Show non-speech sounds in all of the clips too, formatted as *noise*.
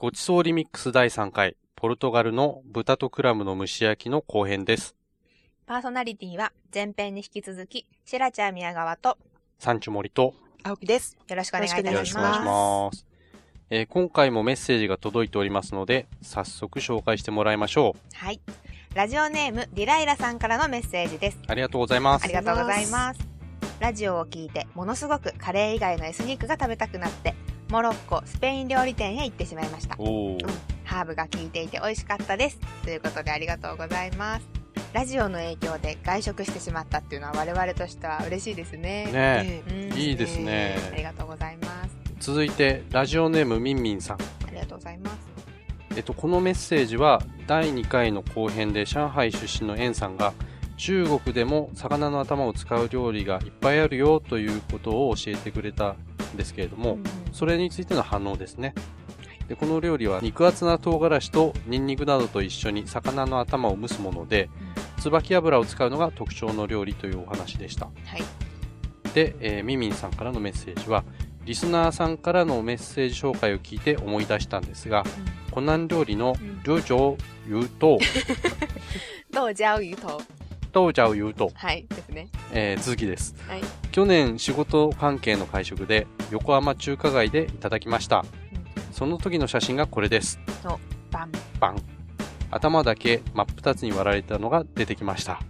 ごちそうリミックス第3回、ポルトガルの豚とクラムの蒸し焼きの後編です。パーソナリティは前編に引き続き、シェラチャー宮川とサンチュモリと青木です。よろしくお願いいたします。よろしくお願いします。えー今回もメッセージが届いておりますので、早速紹介してもらいましょう。はい。ラジオネーム、ディライラさんからのメッセージです。ありがとうございますあり。がとうございます。ラジオを聞いて、ものすごくカレー以外のエスニックが食べたくなって、モロッコ、スペイン料理店へ行ってしまいました。おー。ハーブが効いていて美味しかったです。ということでありがとうございます。ラジオの影響で外食してしまったっていうのは我々としては嬉しいですね。ねうんいいですねありがとうございます。続いて、ラジオネームみんみんさん。ありがとうございます。えっと、このメッセージは第2回の後編で上海出身のエンさんが中国でも魚の頭を使う料理がいっぱいあるよということを教えてくれたんですけれども、それについての反応ですね。でこの料理は肉厚な唐辛子とニンニクなどと一緒に魚の頭を蒸すもので、椿油を使うのが特徴の料理というお話でした。はい。で、えーミミンさんからのメッセージは、リスナーさんからのメッセージ紹介を聞いて思い出したんですが、湖南料理のうん料理油と豆椒魚頭。豆醤油と、はい。ですね。えー続きです。はい。去年仕事関係の会食で横浜中華街でいただきました。その時の写真がこれです。バン。バン。頭だけ真っ二つに割られたのが出てきました。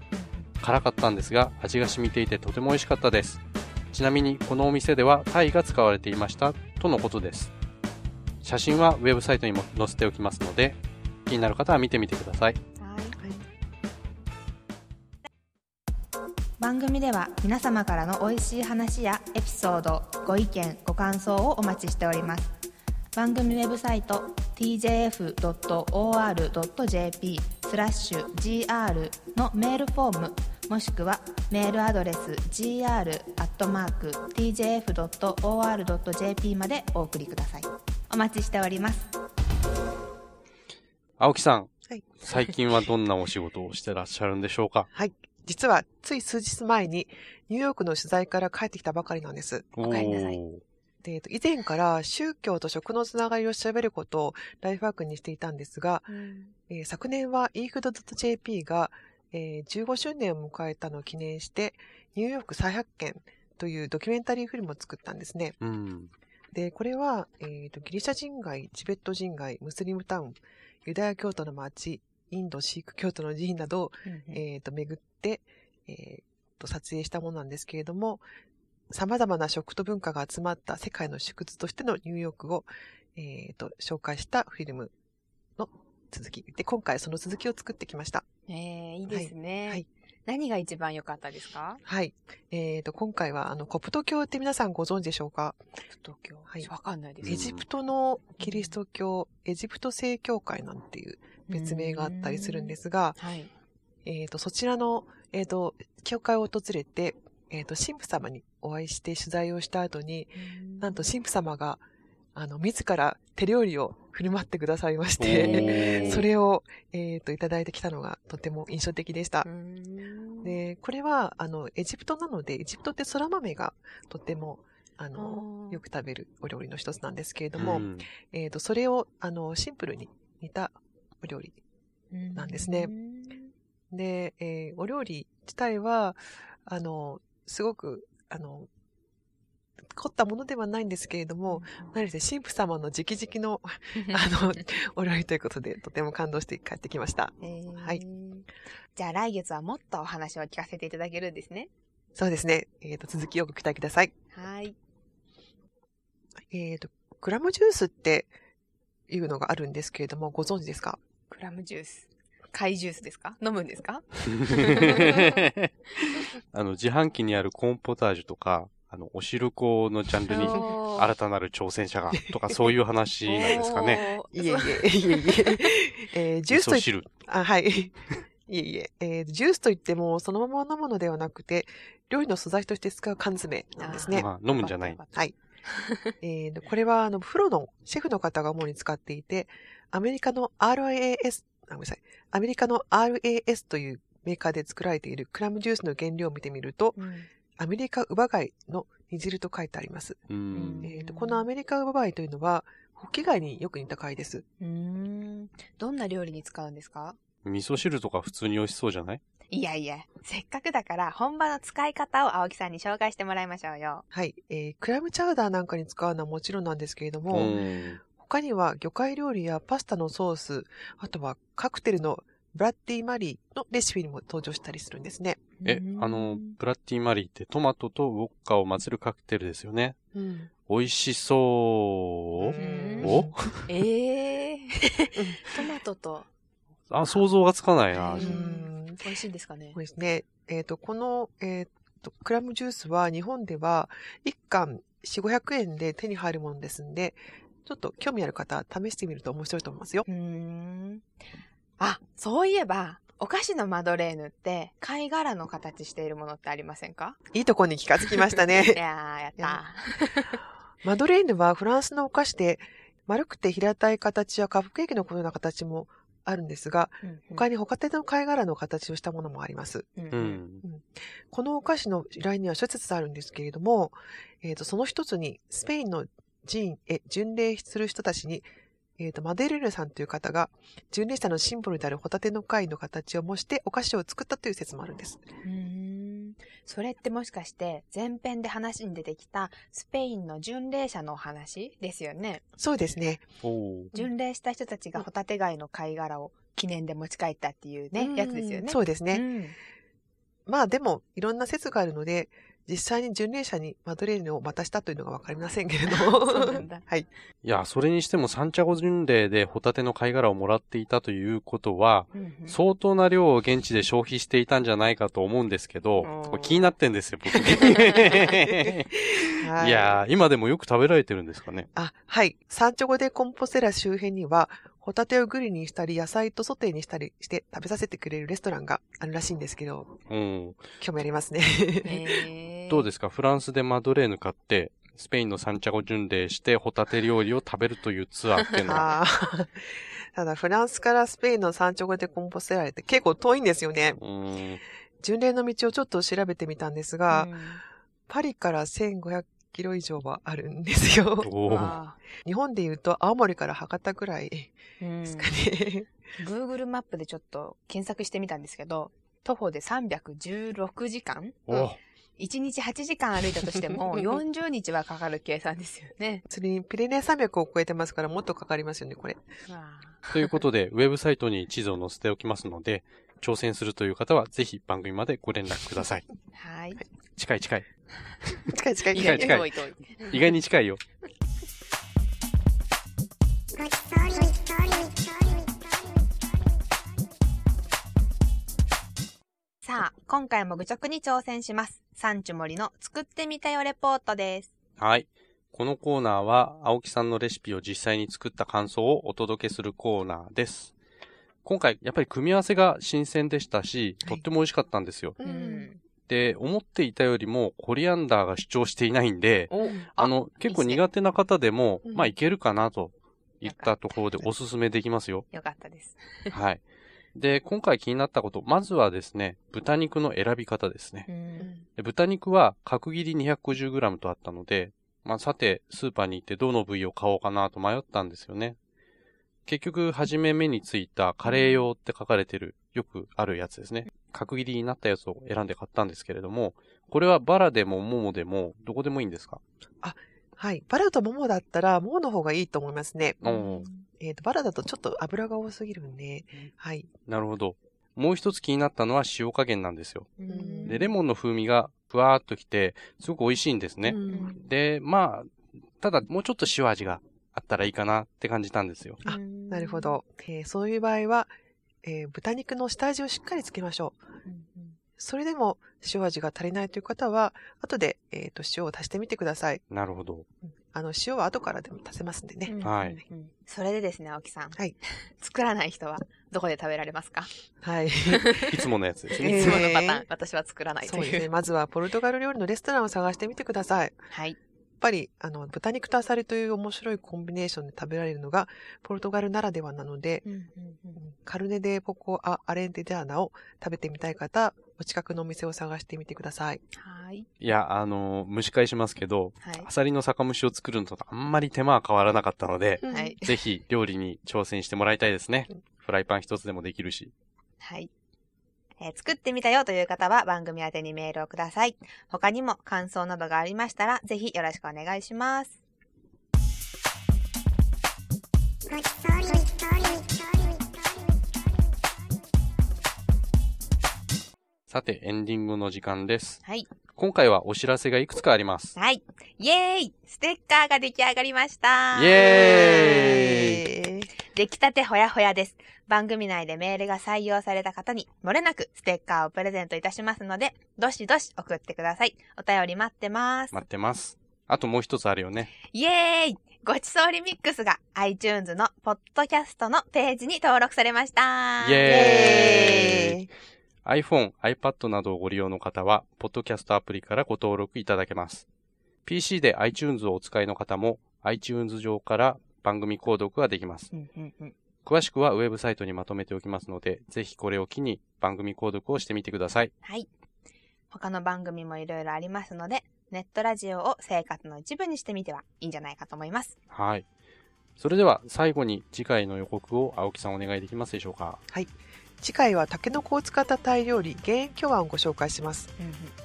辛かったんですが味が染みていてとても美味しかったです。ちなみにこのお店ではタイが使われていましたとのことです。写真はウェブサイトにも載せておきますので気になる方は見てみてください。番組では皆様からの美味しい話やエピソード、ご意見、ご感想をお待ちしております。番組ウェブサイト tjf.or.jp スラッシュ gr のメールフォームもしくはメールアドレス gr.tjf.or.jp までお送りください。お待ちしております。青木さん、はい。最近はどんなお仕事をしてらっしゃるんでしょうか？はい。実は、つい数日前に、ニューヨークの取材から帰ってきたばかりなんです。おお帰りなさいーで、えっと以前から宗教と食のつながりを調べることをライフワークにしていたんですが、えー昨年は egood.jp が、えー15周年を迎えたのを記念して、ニューヨーク再発見というドキュメンタリーフィルムを作ったんですね。うん。で、これは、えーとギリシャ人街、チベット人街、ムスリムタウン、ユダヤ教徒の街、インド、シーク教徒の寺院などをえーと、巡って、えーと、撮影したものなんですけれども、様々な食と文化が集まった世界の縮図としてのニューヨークを、えーと、紹介したフィルムの続き。で、今回その続きを作ってきました。えー、いいですね。はい何が一番良かったですか？はい。えーと、今回は、あの、コプト教って皆さんご存知でしょうか？東京。はいわかんないです。エジプトのキリスト教、エジプト正教会なんていう別名があったりするんですが、はい。えっ、と、そちらの、えっ、と、教会を訪れて、えっ、と、神父様にお会いして取材をした後に、なんと神父様が、あの、自ら手料理を振る舞ってくださいましおて、ー。*laughs* それを、えっ、と、いただいてきたのがとても印象的でした。う。ん。で、これは、あの、エジプトなので、エジプトって空豆がとても、あの、よく食べるお料理の一つなんですけれども、うん。えっ、と、それを、あの、シンプルに似たお料理なんですね。で、えーお料理自体は、あの、すごく、あの、凝ったものではないんですけれども、何せ神父様の直々の、*laughs* あの、お料理ということで、とても感動して帰ってきました。えーはいじゃあ来月はもっとお話を聞かせていただけるんですね。そうですね。えっ、と、続きをご期待ください。はい。えっ、と、クラムジュースっていうのがあるんですけれども、ご存知ですか？クラムジュース。貝ジュースですか？飲むんですか？*laughs* *laughs* あの、自販機にあるコーンポタージュとか、あの、お汁粉のジャンルに新たなる挑戦者が、とかそういう話なんですかね。*laughs* いえいえ、いえいえ。*laughs* えージュースとい味噌汁。あ、はい。*laughs* いえいえ、えージュースといっても、そのまま飲むのではなくて、料理の素材として使う缶詰なんですね。まあ、飲むんじゃない。はい。えーとこれは、あの、プロのシェフの方が主に使っていて、アメリカの RAS、あ、ごめんなさい。アメリカの RAS というメーカーで作られているクラムジュースの原料を見てみると、うんアメリカウバ貝の煮汁と書いてあります。うん。えーとこのアメリカウバ貝というのは、ホッキ貝によく似た貝です。うーん。どんな料理に使うんですか？味噌汁とか普通に美味しそうじゃない？いやいや、せっかくだから本場の使い方を青木さんに紹介してもらいましょうよ。はい。えー、クラムチャウダーなんかに使うのはもちろんなんですけれども、うん。他には魚介料理やパスタのソース、あとはカクテルのブラッディマリーのレシピにも登場したりするんですね。えあの、ブラッディマリーってトマトとウォッカを混ぜるカクテルですよね。うん。美味しそう。んお？ええ *laughs* トマトとあ、想像がつかないな。美味しいんですかねそうですね。えっ、と、この、えっ、と、クラムジュースは日本では1缶4、500円で手に入るものですんで、ちょっと興味ある方、試してみると面白いと思いますよ。うーん。あ、そういえば、お菓子のマドレーヌって貝殻の形しているものってありませんか？いいとこに気がつきましたいね。*laughs* やー、やったマドレーヌはフランスのお菓子で、丸くて平たい形やカップケーキのこのような形もあるんですが、ー。うん他にホタテの貝殻の形をしたものもあります。うんう。ん。このお菓子の由来には諸説あるんですけれども、えっ、と、その一つに、スペインの寺院へ巡礼する人たちに、えっ、と、マデレーヌさんという方が、巡礼者のシンボルであるホタテの貝の形を模してお菓子を作ったという説もあるんです。うーんそれってもしかして前編で話に出てきたスペインの巡礼者のお話ですよね？そうですね。巡礼した人たちがホタテ貝の貝殻を記念で持ち帰ったっていうね、うんやつですよね？そうですね。うんまあでも、いろんな説があるので、実際に巡礼者にマドレーヌを渡したというのがわかりませんけれども。そうなんだ *laughs* はい。いや、それにしてもサンチャゴ巡礼でホタテの貝殻をもらっていたということは、うんうん相当な量を現地で消費していたんじゃないかと思うんですけど気になってんですよ、僕。*laughs* はいいやー、今でもよく食べられてるんですかね？あ、はい。サンチョゴでコンポステラ周辺には、ホタテをグリにしたり、野菜とソテーにしたりして食べさせてくれるレストランがあるらしいんですけど、うん。興味ありますね。へーどうですか？フランスでマドレーヌ買って、スペインのサンチャゴ巡礼してホタテ料理を食べるというツアーっていうのは、*laughs* ただ、フランスからスペインのサンチョゴでコンポステラって結構遠いんですよね。巡礼の道をちょっと調べてみたんですが、うんパリから1500キロ以上はあるんですよ。日本で言うと青森から博多くらいですかね。Google マップでちょっと検索してみたんですけど、徒歩で316時間おー ?1 日8時間歩いたとしても *laughs* 40日はかかる計算ですよね。それにピレネー山脈を越えてますからもっとかかりますよね、これ。わということで、ウェブサイトに地図を載せておきますので、挑戦するという方は、ぜひ番組までご連絡ください。ーはい。*laughs* 近い近い。近い近い近い近い。意外に近いよ。さあ、今回も愚直に挑戦します。サンチュ森の作ってみたよレポートです。はい。このコーナーは、青木さんのレシピを実際に作った感想をお届けするコーナーです。今回、やっぱり組み合わせが新鮮でしたし、とっても美味しかったんですよ。う。うんん。で、思っていたよりもコリアンダーが主張していないんで、おあの、結構苦手な方でも、うんまあいけるかなといったところでおすすめできますよ。よかったです。はい。で、今回気になったこと、まずはですね、豚肉の選び方ですね。うん。で豚肉は角切り 250g とあったので、まあさて、スーパーに行ってどの部位を買おうかなと迷ったんですよね。結局、初め目についたカレー用って書かれてる、よくあるやつですね。角切りになったやつを選んで買ったんですけれども、これはバラでもモモでも、どこでもいいんですか？はい。バラとモモだったら、モモの方がいいと思いますね。うんえっ、と、バラだとちょっと油が多すぎるんで、はい。なるほど。もう一つ気になったのは塩加減なんですよ。うんで、レモンの風味がふわーっときて、すごく美味しいんですね。うんで、まあ、ただもうちょっと塩味があったらいいかなって感じたんですよ。あなるほ。ど。えーそういう場合は、えー豚肉の下味をしっかりつけましょう。うんそれでも塩味が足りないという方は、後で、えっ、と、塩を足してみてください。なるほど。あの、塩は後からでも足せますんでね。うんはいうんそれでですね、青木さん。はい。*laughs* 作らない人はどこで食べられますか？はい。*laughs* いつものやつですえね。いつものパターン。私は作らないという。そうですね。まずはポルトガル料理のレストランを探してみてください。はい。ぱり、あの、豚肉とアサリという面白いコンビネーションで食べられるのが、ポルトガルならではなので、うんうんカルネデポコアアレンデジャーナを食べてみたい方、お近くのお店を探してみてください。はい。いや、あの、蒸し返しますけど、はいア。サリの酒蒸しを作るのとあんまり手間は変わらなかったので、はい。ぜひ料理に挑戦してもらいたいですねうん。フライパン一つでもできるし。はい。えー作ってみたよという方は番組宛てにメールをください。他にも感想などがありましたら、ぜひよろしくお願いします。さて、エンディングの時間です。はい。今回はお知らせがいくつかあります。はい。イェーイステッカーが出来上がりましたイエーイえー出来たてほやほやです。番組内でメールが採用された方に、漏れなくステッカーをプレゼントいたしますので、どしどし送ってください。お便り待ってます。待ってます。あともう一つあるよね。イエーイごちそうリミックスが iTunes のポッドキャストのページに登録されました。イエーイイ iPhone、iPad などをご利用の方は、ポッドキャストアプリからご登録いただけます。PC で iTunes をお使いの方も、iTunes 上から番組購読ができます。うんうんうん詳しくはウェブサイトにまとめておきますので、ぜひこれを機に番組購読をしてみてください。はい。他の番組もいろいろありますので、ネットラジオを生活の一部にしてみてはいいんじゃないかと思います。はい。それでは最後に次回の予告を青木さんお願いできますでしょうか？次回はタケノコを使ったタイ料理、減塩巨碗をご紹介します。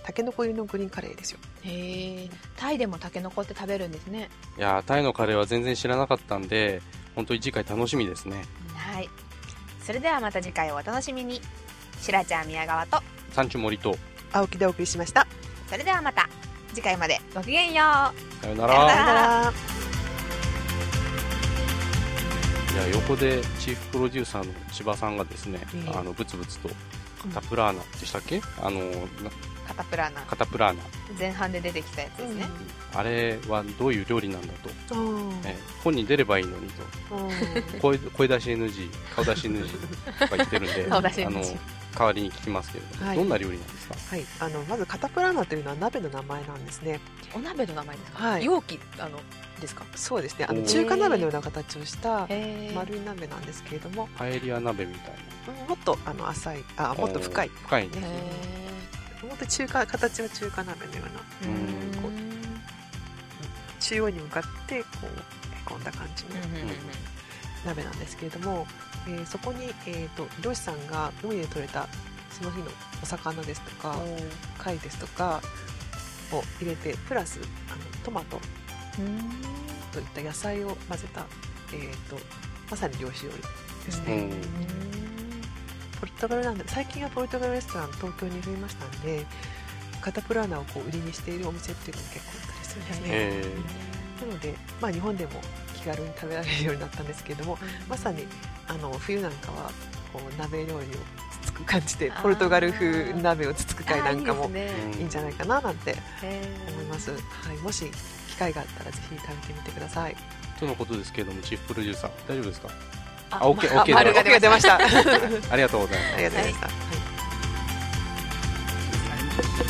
タケノコ入りのグリーンカレーですよ。へえ。タイでもタケノコって食べるんですね。いやー、タイのカレーは全然知らなかったんで、本当に次回楽しみですね。はい。それではまた次回をお楽しみに。しらちゃん宮川と、サンチュ森と、青木でお送りしました。それではまた次回までごきげんよう。さようなさようならいや、横でチーフプロデューサーの千葉さんがですね、ええ。あの、ブツブツと、カタプラーナでしたっけ？あの、なカタプラーナ。カタプラーナ。前半で出てきたやつですね。あれはどういう料理なんだと、うんえ本に出ればいいのにと、うん。声声出し NG、顔出し NG とか言ってるんで、*laughs* 顔出し NG あの、代わりに聞きますけれども、はい。どんな料理なんですか？はい、あのまずカタプラーナというのは鍋の名前なんですね。お鍋の名前ですか、はい。容器、あの、ですか？そうですね。あの中華鍋のような形をしたへ丸い鍋なんですけれども、パエリア鍋みたいうんもっとあの浅い、あな。もっと深い。深いね。もっと中華形は中華鍋のようなこう中央に向かってこうへこんだ感じの鍋なんですけれども、えーそこに、えー、と漁師さんが海で採れたその日のお魚ですとか貝ですとかを入れてプラスあのトマトといった野菜を混ぜた、えー、とまさに漁師料理ですね、うん。ポルトガルなんで最近はポルトガルレストラン東京に増えましたんでカタプラーナをこう売りにしているお店っていうのも結構あったりするんですね、えなので、まあ、日本でも気軽に食べられるようになったんですけれどもまさにあの冬なんかはこう鍋料理をつつく感じでポルトガル風鍋をつつく会なんかもいいんじゃないかななんて思います、はい、もし機会があったらぜひ食べてみてくださいとのことですけれどもチーフプロデューサー大丈夫ですか？あ、OK、OK、ま、OK 出ました。*laughs* ありがとうございます。ありがとうございました。はい